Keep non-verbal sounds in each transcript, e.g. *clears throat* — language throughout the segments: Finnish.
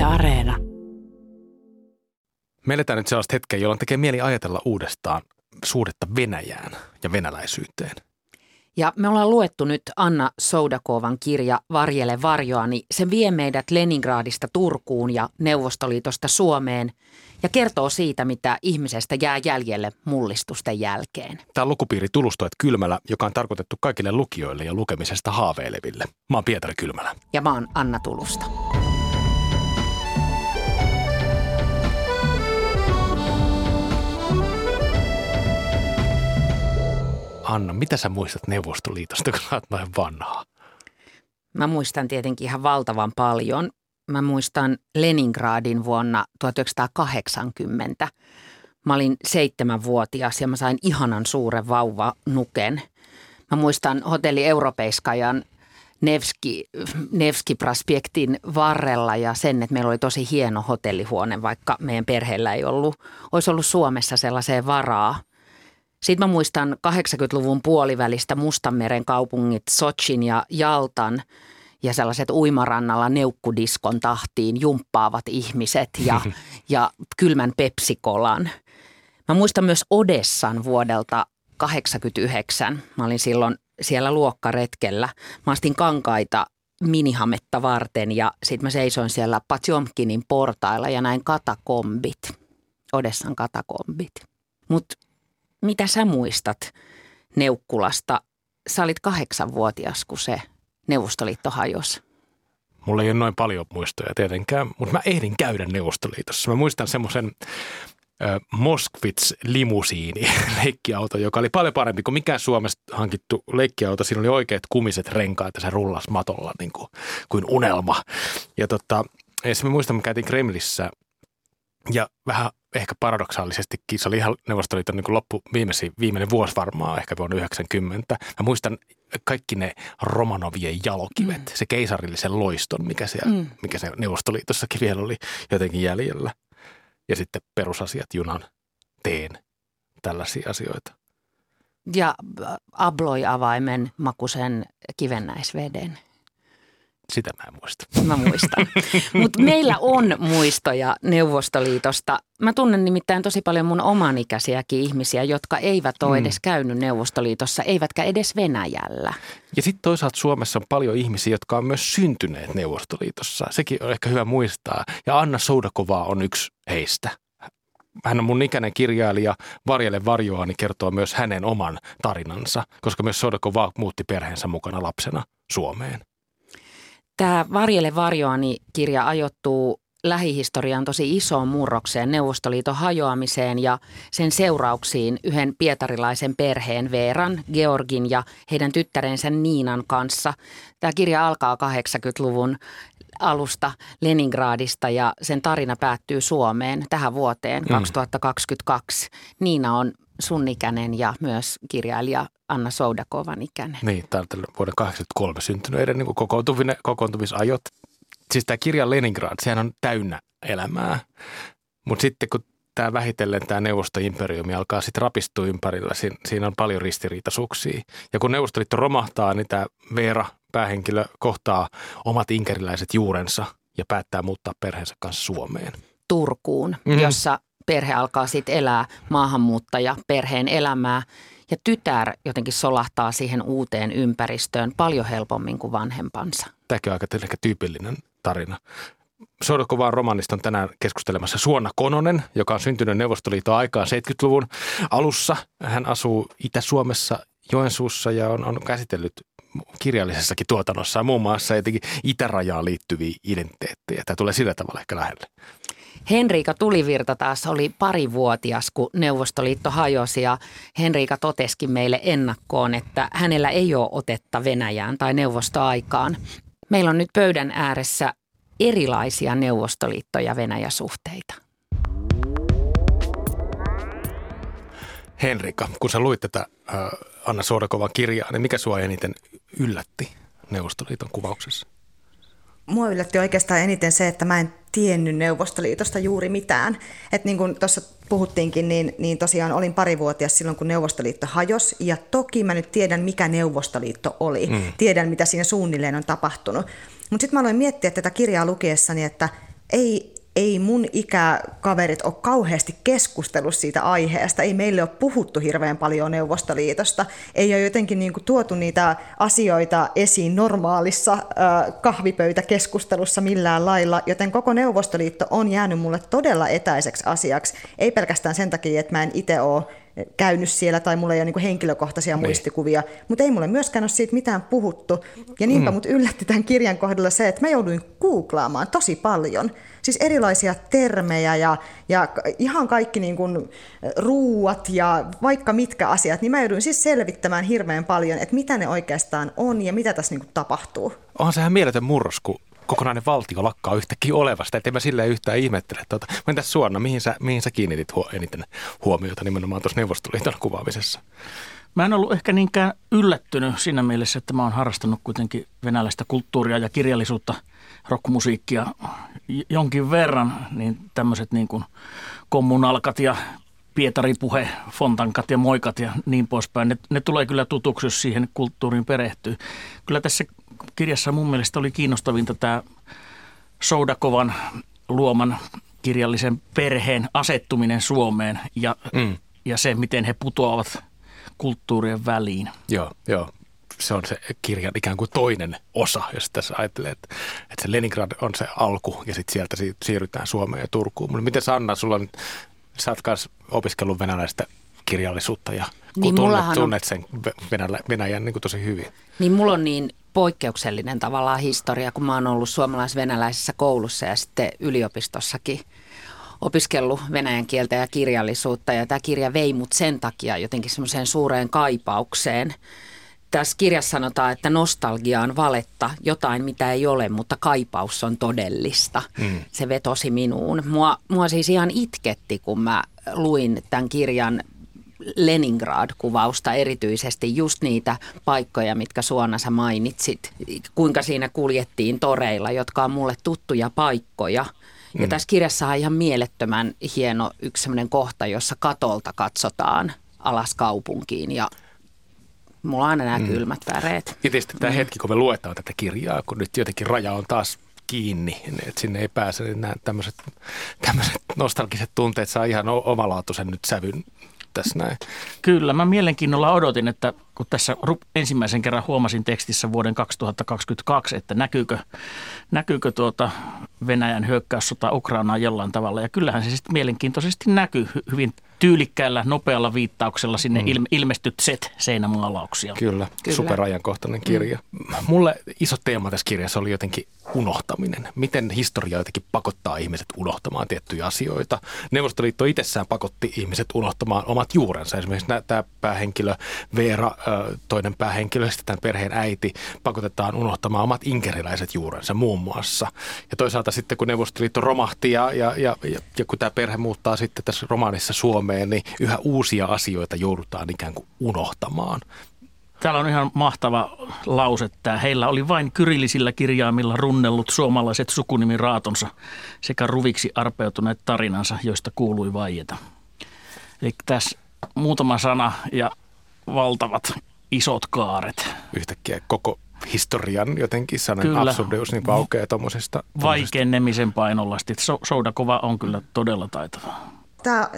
Yle Areena. Me eletään nyt sellaista hetkeä, jolloin tekee mieli ajatella uudestaan suhdetta Venäjään ja venäläisyyteen. Ja me ollaan luettu nyt Anna Soudakovan kirja Varjele varjoani. Se vie meidät Leningradista Turkuun ja Neuvostoliitosta Suomeen ja kertoo siitä, mitä ihmisestä jää jäljelle mullistusten jälkeen. Tämä on lukupiiri Tulustoet Kylmälä, joka on tarkoitettu kaikille lukijoille ja lukemisesta haaveileville. Mä oon Pietari Kylmälä. Ja mä oon Anna Tulusta. Anna, mitä sä muistat Neuvostoliitosta, kun sä oot noin vanhaa? Mä muistan tietenkin ihan valtavan paljon. Mä muistan Leningradin vuonna 1980. Mä olin seitsemänvuotias ja mä sain ihanan suuren vauva nuken. Mä muistan hotelli Europeiskajan Nevski, Nevski Prospektin varrella ja sen, että meillä oli tosi hieno hotellihuone, vaikka meidän perheellä ei ollut, olisi ollut Suomessa sellaiseen varaa. Sitten mä muistan 80-luvun puolivälistä Mustanmeren kaupungit Sochin ja Jaltan ja sellaiset uimarannalla neukkudiskon tahtiin jumppaavat ihmiset ja, *laughs* ja kylmän pepsikolan. Mä muistan myös Odessan vuodelta 89. Mä olin silloin siellä luokkaretkellä. Mä astin kankaita minihametta varten ja sitten mä seisoin siellä Patjomkinin portailla ja näin katakombit, Odessan katakombit. Mutta mitä sä muistat Neukkulasta? Sä olit kahdeksanvuotias, kun se Neuvostoliitto hajosi. Mulla ei ole noin paljon muistoja tietenkään, mutta mä ehdin käydä Neuvostoliitossa. Mä muistan semmoisen Moskvits limusiini *laughs* leikkiauto, joka oli paljon parempi kuin mikään Suomesta hankittu leikkiauto. Siinä oli oikeat kumiset renkaat ja se rullas matolla niin kuin, kuin unelma. Ja tota, ja mä muistan, mä käytiin Kremlissä ja vähän ehkä paradoksaalisestikin, se oli ihan Neuvostoliiton niin loppu viimeisi, viimeinen vuosi varmaan, ehkä vuonna 90. Mä muistan kaikki ne Romanovien jalokivet, mm. se keisarillisen loiston, mikä, siellä, mm. mikä se Neuvostoliitossakin vielä oli jotenkin jäljellä. Ja sitten perusasiat, junan, teen, tällaisia asioita. Ja abloi-avaimen makuisen kivennäisveden. Sitä mä en muista. Mä muistan. *laughs* Mutta meillä on muistoja Neuvostoliitosta. Mä tunnen nimittäin tosi paljon mun omanikäisiäkin ihmisiä, jotka eivät ole mm. edes käynyt Neuvostoliitossa, eivätkä edes Venäjällä. Ja sitten toisaalta Suomessa on paljon ihmisiä, jotka on myös syntyneet Neuvostoliitossa. Sekin on ehkä hyvä muistaa. Ja Anna Soudakova on yksi heistä. Hän on mun ikäinen kirjailija, Varjelle varjoani kertoo myös hänen oman tarinansa, koska myös Soudakova muutti perheensä mukana lapsena Suomeen. Tämä Varjele varjoani kirja ajoittuu lähihistorian tosi isoon murrokseen, Neuvostoliiton hajoamiseen ja sen seurauksiin yhden pietarilaisen perheen Veeran, Georgin ja heidän tyttärensä Niinan kanssa. Tämä kirja alkaa 80-luvun alusta Leningradista ja sen tarina päättyy Suomeen tähän vuoteen 2022. Mm. Niina on sun ikäinen ja myös kirjailija Anna Soudakovan ikäinen. Niin, tämä on vuoden 83 syntyneiden niin kokoontumisajot. Siis tämä kirja Leningrad, sehän on täynnä elämää. Mutta sitten kun tämä vähitellen tämä neuvostoimperiumi alkaa sitten rapistua ympärillä, siinä, siinä on paljon ristiriitaisuuksia. Ja kun Neuvostoliitto romahtaa, niin tämä Veera, päähenkilö, kohtaa omat inkeriläiset juurensa ja päättää muuttaa perheensä kanssa Suomeen. Turkuun, mm-hmm. jossa perhe alkaa sitten elää maahanmuuttaja perheen elämää ja tytär jotenkin solahtaa siihen uuteen ympäristöön paljon helpommin kuin vanhempansa. Tämäkin on aika tyypillinen tarina. Sodokovaan romanista on tänään keskustelemassa Suonna Kononen, joka on syntynyt Neuvostoliiton aikaan 70-luvun alussa. Hän asuu Itä-Suomessa Joensuussa ja on, on käsitellyt kirjallisessakin tuotannossa muun muassa jotenkin itärajaan liittyviä identiteettejä. Tämä tulee sillä tavalla ehkä lähelle. Henriika Tulivirta taas oli parivuotias, kun Neuvostoliitto hajosi ja Henriika toteskin meille ennakkoon, että hänellä ei ole otetta Venäjään tai neuvostoaikaan. Meillä on nyt pöydän ääressä erilaisia Neuvostoliitto- ja Venäjä-suhteita. Henrika, kun sä luit tätä äh, Anna Suodakovan kirjaa, niin mikä sua eniten yllätti Neuvostoliiton kuvauksessa? Mua yllätti oikeastaan eniten se, että mä en tiennyt Neuvostoliitosta juuri mitään. Että niin kuin tuossa puhuttiinkin, niin, niin tosiaan olin parivuotias silloin, kun Neuvostoliitto hajosi. Ja toki mä nyt tiedän, mikä Neuvostoliitto oli. Mm. Tiedän, mitä siinä suunnilleen on tapahtunut. Mutta sitten mä aloin miettiä tätä kirjaa lukiessani, että ei, ei mun ikäkaverit ole kauheasti keskustellut siitä aiheesta. Ei meille ole puhuttu hirveän paljon Neuvostoliitosta. Ei ole jotenkin niin kuin tuotu niitä asioita esiin normaalissa kahvipöytäkeskustelussa millään lailla, joten koko Neuvostoliitto on jäänyt mulle todella etäiseksi asiaksi. Ei pelkästään sen takia, että mä en itse ole käynyt siellä tai mulla ei ole niin henkilökohtaisia niin. muistikuvia, mutta ei mulle myöskään ole siitä mitään puhuttu. Ja niinpä mm. mut yllätti tämän kirjan kohdalla se, että mä jouduin googlaamaan tosi paljon. Siis erilaisia termejä ja, ja ihan kaikki niin kuin ruuat ja vaikka mitkä asiat, niin mä jouduin siis selvittämään hirveän paljon, että mitä ne oikeastaan on ja mitä tässä niin kuin tapahtuu. Onhan sehän mieletön murros, kun kokonainen valtio lakkaa yhtäkkiä olevasta, ettei mä silleen yhtään ihmettele. Tuota, entäs Suonna, mihin sä, mihin sä kiinnitit huo, eniten huomiota nimenomaan tuossa Neuvostoliiton kuvaamisessa? Mä en ollut ehkä niinkään yllättynyt siinä mielessä, että mä oon harrastanut kuitenkin venäläistä kulttuuria ja kirjallisuutta, rockmusiikkia jonkin verran, niin tämmöiset niin kuin kommunalkat ja Pietari puhe, fontankat ja moikat ja niin poispäin. Ne, ne tulee kyllä tutuksi, jos siihen kulttuuriin perehtyy. Kyllä tässä kirjassa mun mielestä oli kiinnostavinta tämä Soudakovan luoman kirjallisen perheen asettuminen Suomeen ja, mm. ja se, miten he putoavat kulttuurien väliin. Joo, joo. Se on se kirjan ikään kuin toinen osa, jos tässä ajattelee, että, että se Leningrad on se alku ja sitten sieltä siirrytään Suomeen ja Turkuun. Mutta miten Sanna, sulla on, sä oot myös opiskellut venäläistä kirjallisuutta ja kun niin tunnet, tunnet sen Venäjän, Venäjän niin kuin tosi hyvin. Niin mulla on niin poikkeuksellinen tavallaan historia, kun mä oon ollut suomalais-venäläisessä koulussa ja sitten yliopistossakin opiskellut venäjän kieltä ja kirjallisuutta. Ja tämä kirja vei mut sen takia jotenkin semmoiseen suureen kaipaukseen. Tässä kirjassa sanotaan, että nostalgia on valetta, jotain mitä ei ole, mutta kaipaus on todellista. Mm. Se vetosi minuun. Mua, mua siis ihan itketti, kun mä luin tämän kirjan Leningrad-kuvausta erityisesti, just niitä paikkoja, mitkä Suona sä mainitsit, kuinka siinä kuljettiin toreilla, jotka on mulle tuttuja paikkoja. Ja mm. tässä kirjassa on ihan mielettömän hieno yksi sellainen kohta, jossa katolta katsotaan alas kaupunkiin ja mulla on aina nämä mm. kylmät väreet. Ja tietysti tämä mm. hetki, kun me luetaan tätä kirjaa, kun nyt jotenkin raja on taas kiinni, että sinne ei pääse, niin nämä tämmöiset, tämmöiset nostalgiset tunteet saa ihan omalaatuisen nyt sävyn tässä näin. Kyllä, mä mielenkiinnolla odotin, että kun tässä ensimmäisen kerran huomasin tekstissä vuoden 2022, että näkyykö, näkyykö tuota Venäjän hyökkäyssota Ukrainaan jollain tavalla. Ja kyllähän se sitten mielenkiintoisesti näkyy hyvin tyylikkäällä, nopealla viittauksella sinne mm. ilme, ilmestyt set seinämaalauksia. Kyllä, Kyllä. superajankohtainen kirja. Mm. Mulle iso teema tässä kirjassa oli jotenkin unohtaminen. Miten historia jotenkin pakottaa ihmiset unohtamaan tiettyjä asioita. Neuvostoliitto itsessään pakotti ihmiset unohtamaan omat juurensa. Esimerkiksi tämä päähenkilö Veera, toinen päähenkilö, sitten tämän perheen äiti, pakotetaan unohtamaan omat inkeriläiset juurensa muun muassa. Ja toisaalta sitten kun Neuvostoliitto romahti ja, ja, ja, ja, ja kun tämä perhe muuttaa sitten tässä romaanissa Suomeen, niin yhä uusia asioita joudutaan ikään kuin unohtamaan. Täällä on ihan mahtava lause, että heillä oli vain kyrillisillä kirjaimilla runnellut suomalaiset sukunimi-raatonsa sekä ruviksi arpeutuneet tarinansa, joista kuului vaieta. Eli tässä muutama sana ja valtavat isot kaaret. Yhtäkkiä koko historian jotenkin sanan absurdius niin aukeaa tuommoisesta. Vaikenemisen painollasti. Soudakova on kyllä todella taitava. Tämä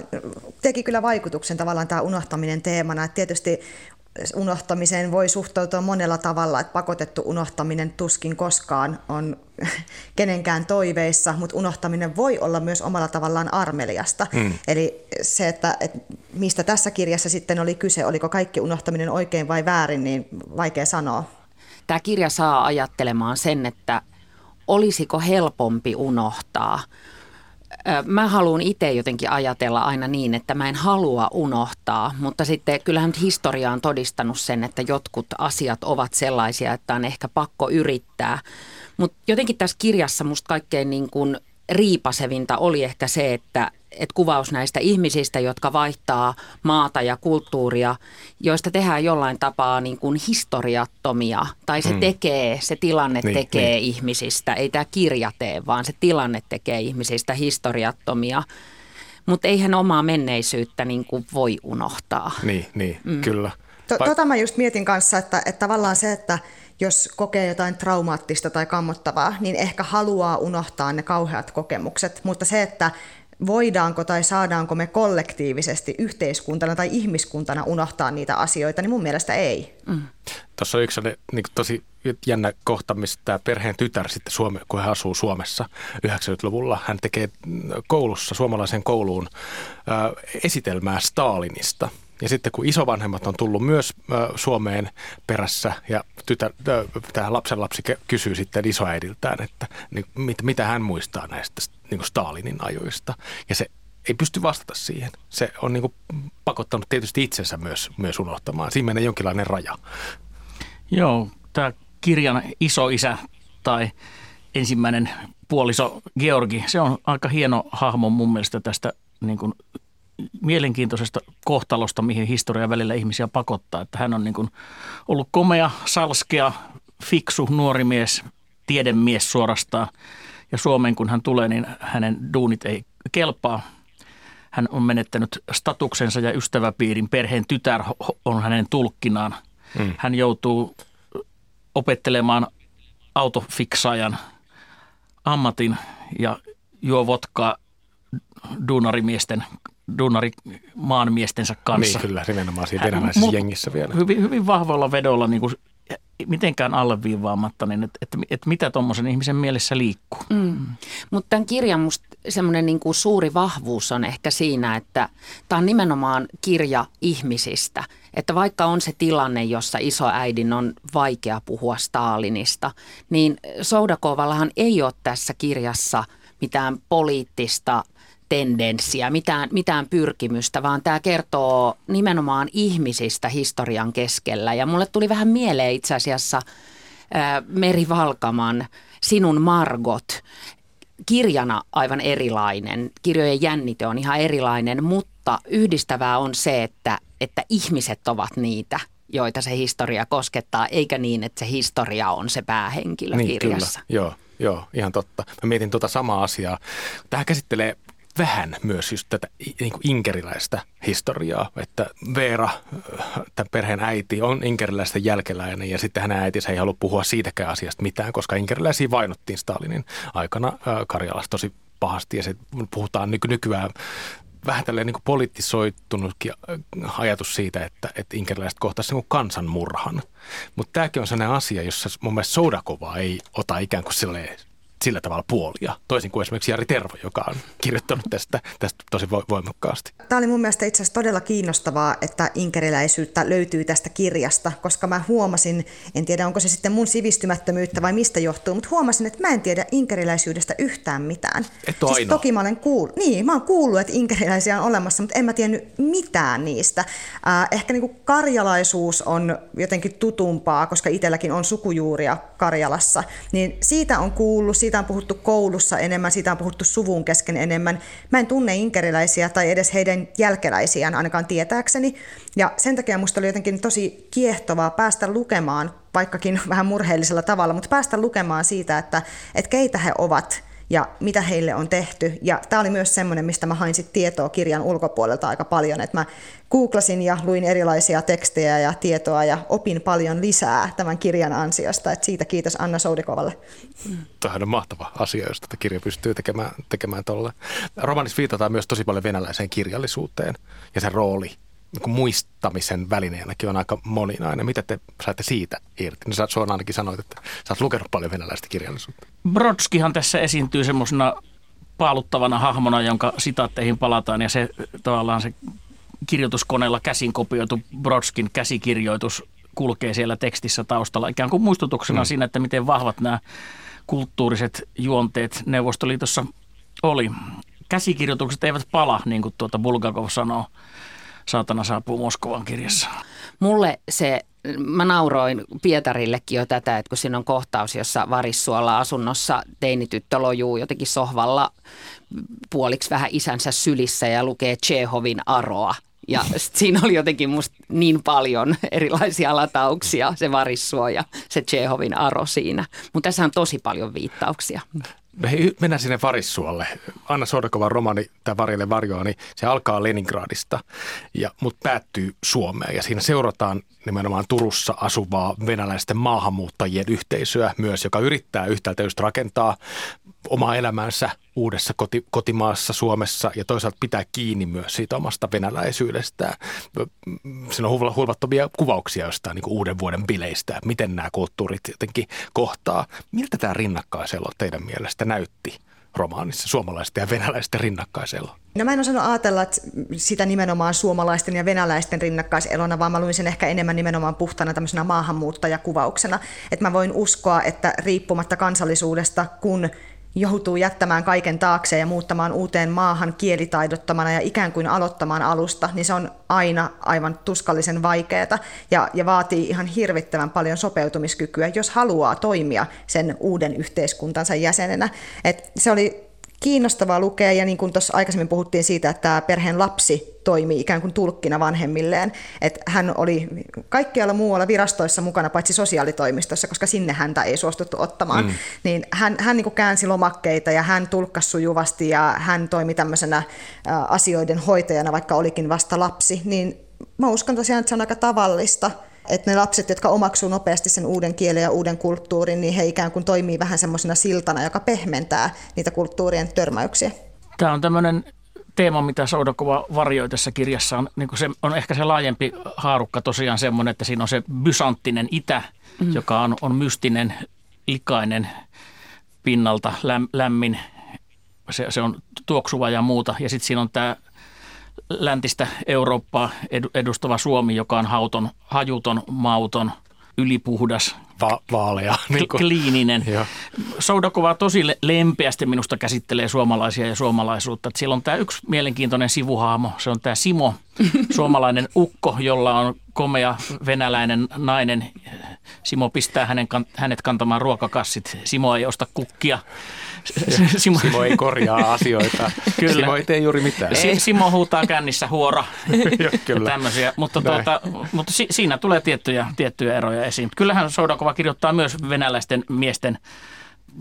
teki kyllä vaikutuksen tavallaan tämä unohtaminen teemana. Että tietysti unohtamiseen voi suhtautua monella tavalla, että pakotettu unohtaminen tuskin koskaan on *laughs* kenenkään toiveissa, mutta unohtaminen voi olla myös omalla tavallaan armeliasta. Mm. Eli se, että, että mistä tässä kirjassa sitten oli kyse, oliko kaikki unohtaminen oikein vai väärin, niin vaikea sanoa. Tämä kirja saa ajattelemaan sen, että olisiko helpompi unohtaa – Mä haluan itse jotenkin ajatella aina niin, että mä en halua unohtaa, mutta sitten kyllähän nyt historia on todistanut sen, että jotkut asiat ovat sellaisia, että on ehkä pakko yrittää. Mutta jotenkin tässä kirjassa musta kaikkein niin kuin riipasevinta oli ehkä se, että, että kuvaus näistä ihmisistä, jotka vaihtaa maata ja kulttuuria, joista tehdään jollain tapaa niin kuin historiattomia, tai se mm. tekee, se tilanne niin, tekee niin. ihmisistä, ei tämä kirja tee, vaan se tilanne tekee ihmisistä historiattomia. Mutta eihän omaa menneisyyttä niin kuin voi unohtaa. Niin, niin mm. kyllä. Tota mä just mietin kanssa, että, että tavallaan se, että jos kokee jotain traumaattista tai kammottavaa, niin ehkä haluaa unohtaa ne kauheat kokemukset, mutta se, että voidaanko tai saadaanko me kollektiivisesti yhteiskuntana tai ihmiskuntana unohtaa niitä asioita, niin mun mielestä ei. Mm. Tuossa on yksi niin tosi jännä kohta, missä tämä perheen tytär sitten Suome, kun hän asuu Suomessa 90-luvulla, hän tekee koulussa, suomalaisen kouluun ää, esitelmää Stalinista – ja sitten kun isovanhemmat on tullut myös Suomeen perässä ja tytär, tämä lapsenlapsi kysyy sitten isoäidiltään, että niin, mit, mitä hän muistaa näistä niin kuin Stalinin ajoista. Ja se ei pysty vastata siihen. Se on niin kuin pakottanut tietysti itsensä myös, myös unohtamaan. Siinä menee jonkinlainen raja. Joo, tämä kirjan isoisä tai ensimmäinen puoliso Georgi, se on aika hieno hahmo mun mielestä tästä niin kuin mielenkiintoisesta kohtalosta, mihin historia välillä ihmisiä pakottaa. Että hän on niin kuin ollut komea, salskea, fiksu, nuori mies, tiedemies suorastaan. Ja Suomeen kun hän tulee, niin hänen duunit ei kelpaa. Hän on menettänyt statuksensa ja ystäväpiirin. Perheen tytär on hänen tulkkinaan. Hmm. Hän joutuu opettelemaan autofiksaajan ammatin ja juo vodkaa duunarimiesten duunari maanmiestensä kanssa. Niin kyllä, nimenomaan siinä venäläisessä Mut jengissä vielä. Hyvin, hyvin vahvoilla vedolla niin kuin mitenkään alleviivaamatta, niin että, että, että mitä tuommoisen ihmisen mielessä liikkuu. Mm. Mutta tämän kirjan musta semmoinen niin kuin suuri vahvuus on ehkä siinä, että tämä on nimenomaan kirja ihmisistä. Että vaikka on se tilanne, jossa isoäidin on vaikea puhua Stalinista, niin Soudakovallahan ei ole tässä kirjassa mitään poliittista tendenssiä, mitään, mitään pyrkimystä, vaan tämä kertoo nimenomaan ihmisistä historian keskellä. Ja mulle tuli vähän mieleen itse asiassa ää, Meri Valkaman Sinun Margot, kirjana aivan erilainen. Kirjojen jännite on ihan erilainen, mutta yhdistävää on se, että, että ihmiset ovat niitä, joita se historia koskettaa, eikä niin, että se historia on se päähenkilö niin, kirjassa. Kyllä. Joo, joo, ihan totta. Mä mietin tuota samaa asiaa. Tähän käsittelee vähän myös just tätä niin kuin inkeriläistä historiaa, että Veera, tämän perheen äiti, on inkeriläisten jälkeläinen ja sitten hänen äitinsä ei halua puhua siitäkään asiasta mitään, koska inkeriläisiä vainottiin Stalinin aikana Karjalassa tosi pahasti ja se puhutaan nyky- nykyään vähän tällainen niin poliittisoittunutkin ajatus siitä, että, että inkeriläiset kohtaisivat niin kansanmurhan. Mutta tämäkin on sellainen asia, jossa mun mielestä Soudakova ei ota ikään kuin sillä tavalla puolia, toisin kuin esimerkiksi Jari Tervo, joka on kirjoittanut tästä, tästä tosi voimakkaasti. Tämä oli mun mielestä itse asiassa todella kiinnostavaa, että inkeriläisyyttä löytyy tästä kirjasta, koska mä huomasin, en tiedä onko se sitten mun sivistymättömyyttä vai mistä johtuu, mutta huomasin, että mä en tiedä inkeriläisyydestä yhtään mitään. Et siis toki mä olen kuullut, niin, mä oon kuullut, että inkeriläisiä on olemassa, mutta en mä tiennyt mitään niistä. Äh, ehkä niin kuin karjalaisuus on jotenkin tutumpaa, koska itselläkin on sukujuuria Karjalassa, niin siitä on kuullut, siitä siitä on puhuttu koulussa enemmän, siitä on puhuttu suvun kesken enemmän. Mä en tunne inkeriläisiä tai edes heidän jälkeläisiään ainakaan tietääkseni. Ja sen takia musta oli jotenkin tosi kiehtovaa päästä lukemaan, vaikkakin vähän murheellisella tavalla, mutta päästä lukemaan siitä, että, että keitä he ovat – ja mitä heille on tehty. Ja tämä oli myös semmoinen, mistä mä hain sit tietoa kirjan ulkopuolelta aika paljon, että mä googlasin ja luin erilaisia tekstejä ja tietoa ja opin paljon lisää tämän kirjan ansiosta. Et siitä kiitos Anna Soudikovalle. Tämähän on mahtava asia, jos tätä kirja pystyy tekemään, tekemään tuolla. Romanissa viitataan myös tosi paljon venäläiseen kirjallisuuteen ja sen rooli niin muistamisen välineenäkin on aika moninainen. Mitä te saitte siitä irti? No sä Suon ainakin sanoit, että sä oot lukenut paljon venäläistä kirjallisuutta. Brodskihan tässä esiintyy semmoisena paaluttavana hahmona, jonka sitaatteihin palataan ja se tavallaan se kirjoituskoneella käsin kopioitu Brodskin käsikirjoitus kulkee siellä tekstissä taustalla ikään kuin muistutuksena mm. siinä, että miten vahvat nämä kulttuuriset juonteet Neuvostoliitossa oli. Käsikirjoitukset eivät pala, niin kuin tuota Bulgakov sanoo Saatana saapuu Moskovan kirjassa. Mulle se, mä nauroin Pietarillekin jo tätä, että kun siinä on kohtaus, jossa Varissuolla asunnossa teinityttö lojuu jotenkin sohvalla puoliksi vähän isänsä sylissä ja lukee Chehovin aroa. Ja *laughs* siinä oli jotenkin musta niin paljon erilaisia latauksia, se varissuo ja se Chehovin aro siinä. Mutta tässä on tosi paljon viittauksia. Mennään sinne Varissuolle. Anna Sordokovan romani, tämä Varjelle varjoa, niin se alkaa Leningradista, ja, mutta päättyy Suomeen. Ja siinä seurataan nimenomaan Turussa asuvaa venäläisten maahanmuuttajien yhteisöä myös, joka yrittää yhtäältä just rakentaa omaa elämänsä uudessa koti, kotimaassa Suomessa ja toisaalta pitää kiinni myös siitä omasta venäläisyydestään. Siinä on huomattomia kuvauksia jostain niin uuden vuoden bileistä, miten nämä kulttuurit jotenkin kohtaa. Miltä tämä rinnakkaiselo teidän mielestä näytti romaanissa, suomalaisten ja venäläisten rinnakkaiselo? No mä en osannut ajatella että sitä nimenomaan suomalaisten ja venäläisten rinnakkaiselona, vaan mä luin sen ehkä enemmän nimenomaan puhtana tämmöisenä maahanmuuttajakuvauksena. Että mä voin uskoa, että riippumatta kansallisuudesta, kun joutuu jättämään kaiken taakse ja muuttamaan uuteen maahan kielitaidottomana ja ikään kuin aloittamaan alusta, niin se on aina aivan tuskallisen vaikeaa ja, ja vaatii ihan hirvittävän paljon sopeutumiskykyä, jos haluaa toimia sen uuden yhteiskuntansa jäsenenä. Et se oli kiinnostavaa lukea ja niin kuin tuossa aikaisemmin puhuttiin siitä, että tämä perheen lapsi toimii ikään kuin tulkkina vanhemmilleen, että hän oli kaikkialla muualla virastoissa mukana paitsi sosiaalitoimistossa, koska sinne häntä ei suostuttu ottamaan, mm. niin hän, hän niin kuin käänsi lomakkeita ja hän tulkkasi sujuvasti ja hän toimi tämmöisenä asioiden hoitajana, vaikka olikin vasta lapsi, niin mä uskon tosiaan, että se on aika tavallista – että ne lapset, jotka omaksuu nopeasti sen uuden kielen ja uuden kulttuurin, niin he ikään kuin toimii vähän semmoisena siltana, joka pehmentää niitä kulttuurien törmäyksiä. Tämä on tämmöinen teema, mitä Soudakova varjoi tässä kirjassa, on, niin se on ehkä se laajempi haarukka tosiaan semmoinen, että siinä on se bysanttinen itä, mm. joka on, on mystinen, likainen, pinnalta läm, lämmin, se, se on tuoksuva ja muuta. Ja sitten siinä on tämä läntistä Eurooppaa edustava Suomi, joka on hauton, hajuton, mauton, ylipuhdas, Va- vaalea. Niin kuin. Kliininen. Soudakova tosi lempeästi minusta käsittelee suomalaisia ja suomalaisuutta. Että siellä on tämä yksi mielenkiintoinen sivuhaamo. Se on tämä Simo, *laughs* suomalainen ukko, jolla on komea venäläinen nainen. Simo pistää hänen, hänet kantamaan ruokakassit. Simo ei osta kukkia. *laughs* Simo, Simo ei korjaa asioita. *laughs* Kyllä. Simo ei tee juuri mitään. Ei. *laughs* Simo huutaa kännissä huora Kyllä. tämmöisiä. Mutta, tuota, mutta si, siinä tulee tiettyjä, tiettyjä eroja esiin. Kyllähän Soudakova kirjoittaa myös venäläisten miesten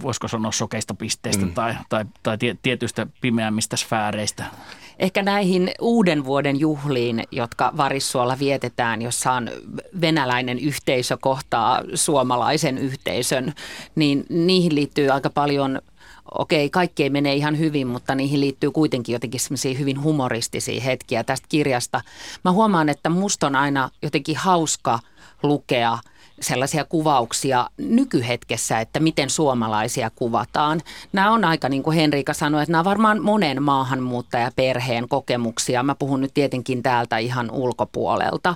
voisiko sanoa sokeista pisteistä mm. tai, tai, tai tietyistä pimeämmistä sfääreistä. Ehkä näihin uuden vuoden juhliin, jotka Varissuolla vietetään, jossa on venäläinen yhteisö kohtaa suomalaisen yhteisön, niin niihin liittyy aika paljon okei, kaikki ei mene ihan hyvin, mutta niihin liittyy kuitenkin jotenkin semmoisia hyvin humoristisia hetkiä tästä kirjasta. Mä huomaan, että musta on aina jotenkin hauska lukea – sellaisia kuvauksia nykyhetkessä, että miten suomalaisia kuvataan. Nämä on aika, niin kuin Henriika sanoi, että nämä on varmaan monen maahanmuuttajaperheen kokemuksia. Mä puhun nyt tietenkin täältä ihan ulkopuolelta,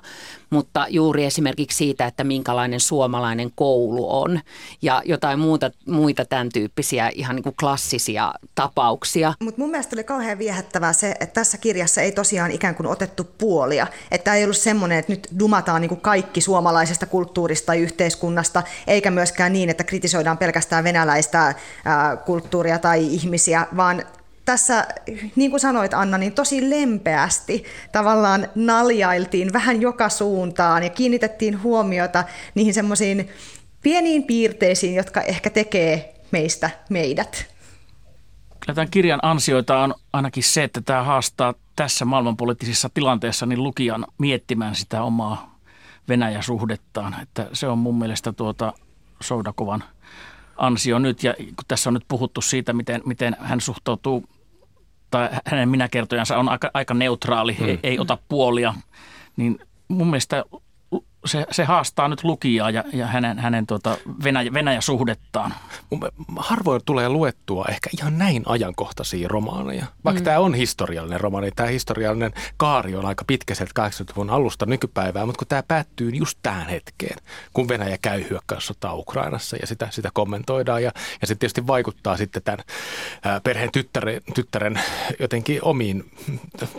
mutta juuri esimerkiksi siitä, että minkälainen suomalainen koulu on ja jotain muuta, muita tämän tyyppisiä ihan niin kuin klassisia tapauksia. Mutta mun mielestä oli kauhean viehättävää se, että tässä kirjassa ei tosiaan ikään kuin otettu puolia. Että ei ollut semmoinen, että nyt dumataan niin kuin kaikki suomalaisesta kulttuurista yhteiskunnasta, eikä myöskään niin, että kritisoidaan pelkästään venäläistä kulttuuria tai ihmisiä, vaan tässä, niin kuin sanoit Anna, niin tosi lempeästi tavallaan naljailtiin vähän joka suuntaan ja kiinnitettiin huomiota niihin semmoisiin pieniin piirteisiin, jotka ehkä tekee meistä meidät. Kyllä tämän kirjan ansioita on ainakin se, että tämä haastaa tässä maailmanpoliittisessa tilanteessa niin lukijan miettimään sitä omaa Venäjä-suhdettaan. Että se on mun mielestä tuota Soudakovan ansio nyt. Ja kun tässä on nyt puhuttu siitä, miten, miten hän suhtautuu, tai hänen minäkertojansa on aika, aika neutraali, hmm. ei, ei ota puolia, niin mun mielestä se, se haastaa nyt lukijaa ja, ja hänen, hänen tuota Venäjä, Venäjä-suhdettaan. Harvoin tulee luettua ehkä ihan näin ajankohtaisia romaaneja. Vaikka mm. tämä on historiallinen romaani, tämä historiallinen kaari on aika pitkä sieltä 80-luvun alusta nykypäivää, mutta kun tämä päättyy just tähän hetkeen, kun Venäjä käy hyökkäyssotaa Ukrainassa ja sitä, sitä kommentoidaan ja, ja se tietysti vaikuttaa sitten tämän perheen tyttären, tyttären jotenkin omiin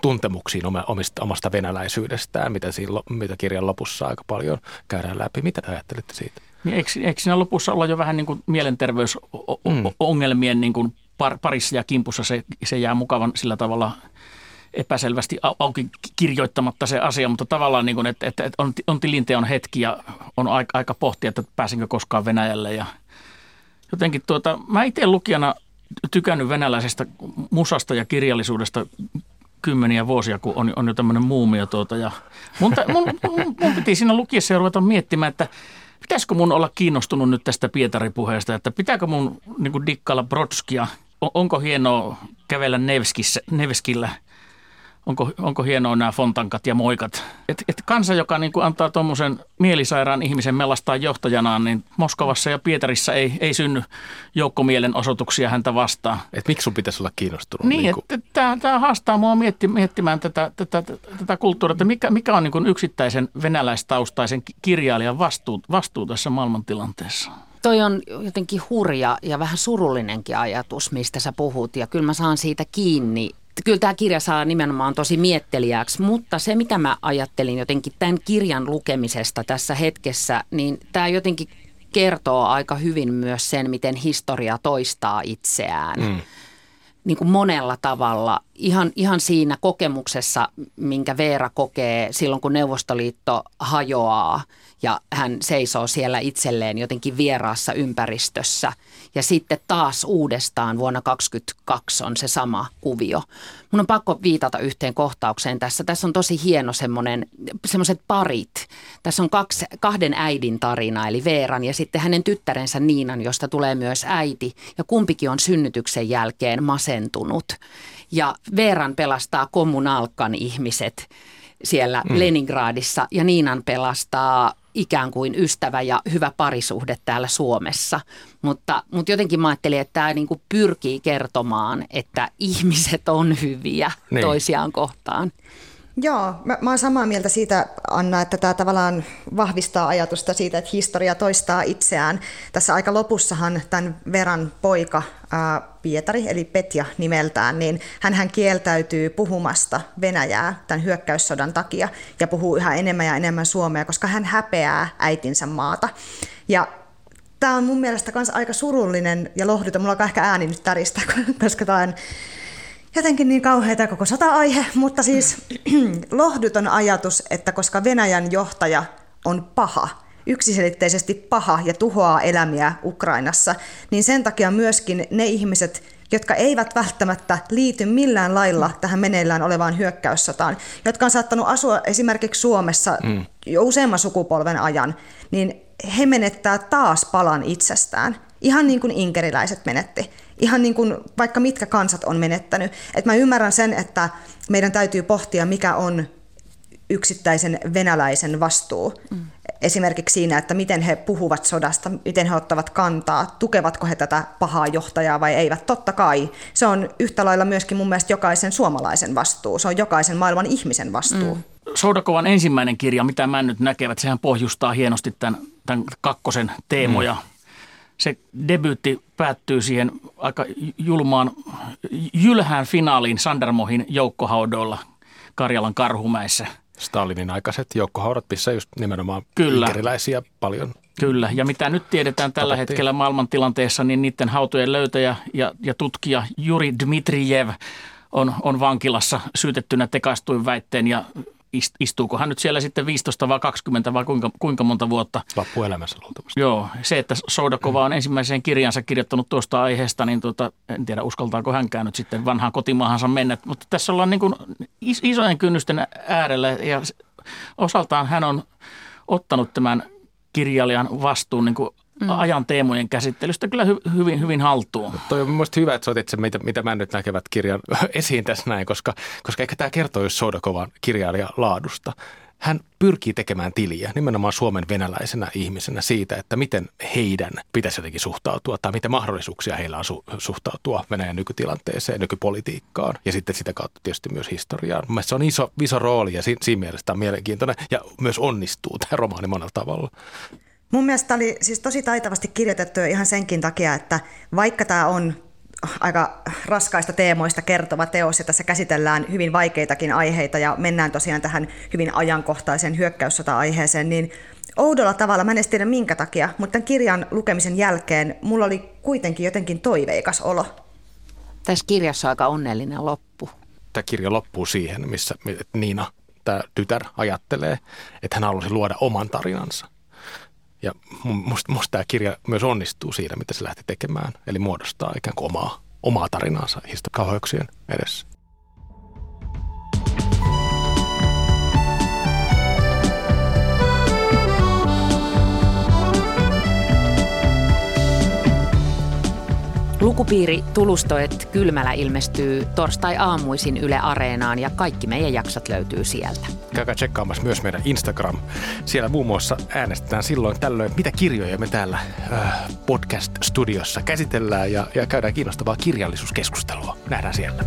tuntemuksiin omista, omasta venäläisyydestään, mitä, siinä, mitä kirjan lopussa aika paljon paljon käydään läpi. Mitä ajattelette siitä? Niin eikö, eikö siinä lopussa olla jo vähän niin kuin mielenterveysongelmien niin kuin parissa ja kimpussa se, se jää mukavan sillä tavalla epäselvästi auki kirjoittamatta se asia, mutta tavallaan niin kuin, että, että on, on tilinteon hetki ja on aika, aika pohtia, että pääsenkö koskaan Venäjälle ja jotenkin tuota, mä itse lukijana tykännyt venäläisestä musasta ja kirjallisuudesta kymmeniä vuosia, kun on, on jo tämmöinen muumio tuota. Ja mun, mun, mun, mun piti siinä lukiessa ja ruveta miettimään, että pitäisikö mun olla kiinnostunut nyt tästä Pietari-puheesta, että pitääkö mun niin dikkailla Brodskia, onko hienoa kävellä Nevskissä, Nevskillä – onko, onko hienoa nämä fontankat ja moikat. Et, et kansa, joka niin kuin antaa tuommoisen mielisairaan ihmisen melastaa johtajanaan, niin Moskovassa ja Pietarissa ei, ei synny joukkomielenosoituksia häntä vastaan. Et miksi sun pitäisi olla kiinnostunut? Niin, niin kuin... tämä haastaa mua mietti, miettimään tätä, tätä, tätä, tätä kulttuuria, että mikä, mikä on niin kuin yksittäisen venäläistaustaisen kirjailijan vastuu, vastuu tässä maailmantilanteessa toi on jotenkin hurja ja vähän surullinenkin ajatus, mistä sä puhut. Ja kyllä mä saan siitä kiinni kyllä tämä kirja saa nimenomaan tosi miettelijäksi, mutta se mitä mä ajattelin jotenkin tämän kirjan lukemisesta tässä hetkessä, niin tämä jotenkin kertoo aika hyvin myös sen, miten historia toistaa itseään. Mm. Niin kuin monella tavalla. Ihan, ihan siinä kokemuksessa, minkä Veera kokee silloin, kun Neuvostoliitto hajoaa – ja hän seisoo siellä itselleen jotenkin vieraassa ympäristössä. Ja sitten taas uudestaan vuonna 2022 on se sama kuvio. Mun on pakko viitata yhteen kohtaukseen tässä. Tässä on tosi hieno semmoinen, semmoiset parit. Tässä on kaksi, kahden äidin tarina, eli Veeran ja sitten hänen tyttärensä Niinan, josta tulee myös äiti. Ja kumpikin on synnytyksen jälkeen masentunut. Ja Veeran pelastaa kommunalkan ihmiset siellä mm. Leningradissa ja Niinan pelastaa ikään kuin ystävä ja hyvä parisuhde täällä Suomessa. Mutta, mutta jotenkin mä ajattelin, että tämä niin kuin pyrkii kertomaan, että ihmiset on hyviä niin. toisiaan kohtaan. Joo, mä, mä oon samaa mieltä siitä, Anna, että tämä tavallaan vahvistaa ajatusta siitä, että historia toistaa itseään. Tässä aika lopussahan tämän Veran poika ää, Pietari, eli Petja nimeltään, niin hän kieltäytyy puhumasta Venäjää tämän hyökkäyssodan takia ja puhuu yhä enemmän ja enemmän suomea, koska hän häpeää äitinsä maata. Ja tämä on mun mielestä myös aika surullinen ja lohduton. Mulla on ehkä ääni nyt täristä, *laughs* koska tämä on jotenkin niin kauheita koko sota-aihe, mutta siis *clears throat* lohduton ajatus, että koska Venäjän johtaja on paha, yksiselitteisesti paha ja tuhoaa elämiä Ukrainassa, niin sen takia myöskin ne ihmiset, jotka eivät välttämättä liity millään lailla tähän meneillään olevaan hyökkäyssotaan, jotka on saattanut asua esimerkiksi Suomessa mm. jo useamman sukupolven ajan, niin he menettää taas palan itsestään. Ihan niin kuin inkeriläiset menetti ihan niin kuin vaikka mitkä kansat on menettänyt. Et mä ymmärrän sen, että meidän täytyy pohtia, mikä on yksittäisen venäläisen vastuu. Mm. Esimerkiksi siinä, että miten he puhuvat sodasta, miten he ottavat kantaa, tukevatko he tätä pahaa johtajaa vai eivät. Totta kai se on yhtä lailla myöskin mun mielestä jokaisen suomalaisen vastuu, se on jokaisen maailman ihmisen vastuu. Mm. Soudakovan ensimmäinen kirja, mitä mä nyt näkevät, sehän pohjustaa hienosti tämän, tämän kakkosen teemoja. Mm se debyytti päättyy siihen aika julmaan, jylhään finaaliin Sandermohin joukkohaudoilla Karjalan Karhumäessä. Stalinin aikaiset joukkohaudat, missä just nimenomaan Kyllä. paljon Kyllä, ja mitä nyt tiedetään tällä tapettiin. hetkellä maailmantilanteessa, niin niiden hautojen löytäjä ja, ja tutkija Juri Dmitrijev on, on vankilassa syytettynä tekaistuin väitteen ja istuuko hän nyt siellä sitten 15 vai 20 vai kuinka, kuinka monta vuotta. Loppuelämässä luultavasti. Joo, se, että Soudakova on ensimmäiseen kirjansa kirjoittanut tuosta aiheesta, niin tuota, en tiedä uskaltaako hänkään nyt sitten vanhaan kotimaahansa mennä. Mutta tässä ollaan niin kuin isojen kynnysten äärellä ja osaltaan hän on ottanut tämän kirjailijan vastuun niin kuin mm. ajan teemojen käsittelystä kyllä hy, hyvin, hyvin haltuun. Toi on mielestäni hyvä, että sä otit se, mitä, mitä mä nyt näkevät kirjan *laughs* esiin tässä näin, koska, koska ehkä tämä kertoo just Sodakovan kirjailijan laadusta. Hän pyrkii tekemään tiliä nimenomaan Suomen venäläisenä ihmisenä siitä, että miten heidän pitäisi jotenkin suhtautua tai mitä mahdollisuuksia heillä on su- suhtautua Venäjän nykytilanteeseen, nykypolitiikkaan ja sitten sitä kautta tietysti myös historiaan. Mielestäni se on iso, iso rooli ja si- siinä mielessä tämä on mielenkiintoinen ja myös onnistuu tämä romaani monella tavalla. Mun mielestä oli siis tosi taitavasti kirjoitettu ihan senkin takia, että vaikka tämä on aika raskaista teemoista kertova teos ja tässä käsitellään hyvin vaikeitakin aiheita ja mennään tosiaan tähän hyvin ajankohtaiseen hyökkäyssota-aiheeseen, niin oudolla tavalla, mä en edes tiedä minkä takia, mutta tämän kirjan lukemisen jälkeen mulla oli kuitenkin jotenkin toiveikas olo. Tässä kirjassa on aika onnellinen loppu. Tämä kirja loppuu siihen, missä Niina, tämä tytär, ajattelee, että hän halusi luoda oman tarinansa. Ja musta, musta tämä kirja myös onnistuu siinä, mitä se lähti tekemään, eli muodostaa ikään kuin omaa, omaa tarinaansa kauheuksien edessä. Lukupiiri Tulustoet Kylmälä ilmestyy torstai-aamuisin Yle Areenaan ja kaikki meidän jaksot löytyy sieltä. Käykää tsekkaamassa myös meidän Instagram. Siellä muun muassa äänestetään silloin tällöin, mitä kirjoja me täällä äh, podcast-studiossa käsitellään ja, ja käydään kiinnostavaa kirjallisuuskeskustelua. Nähdään siellä.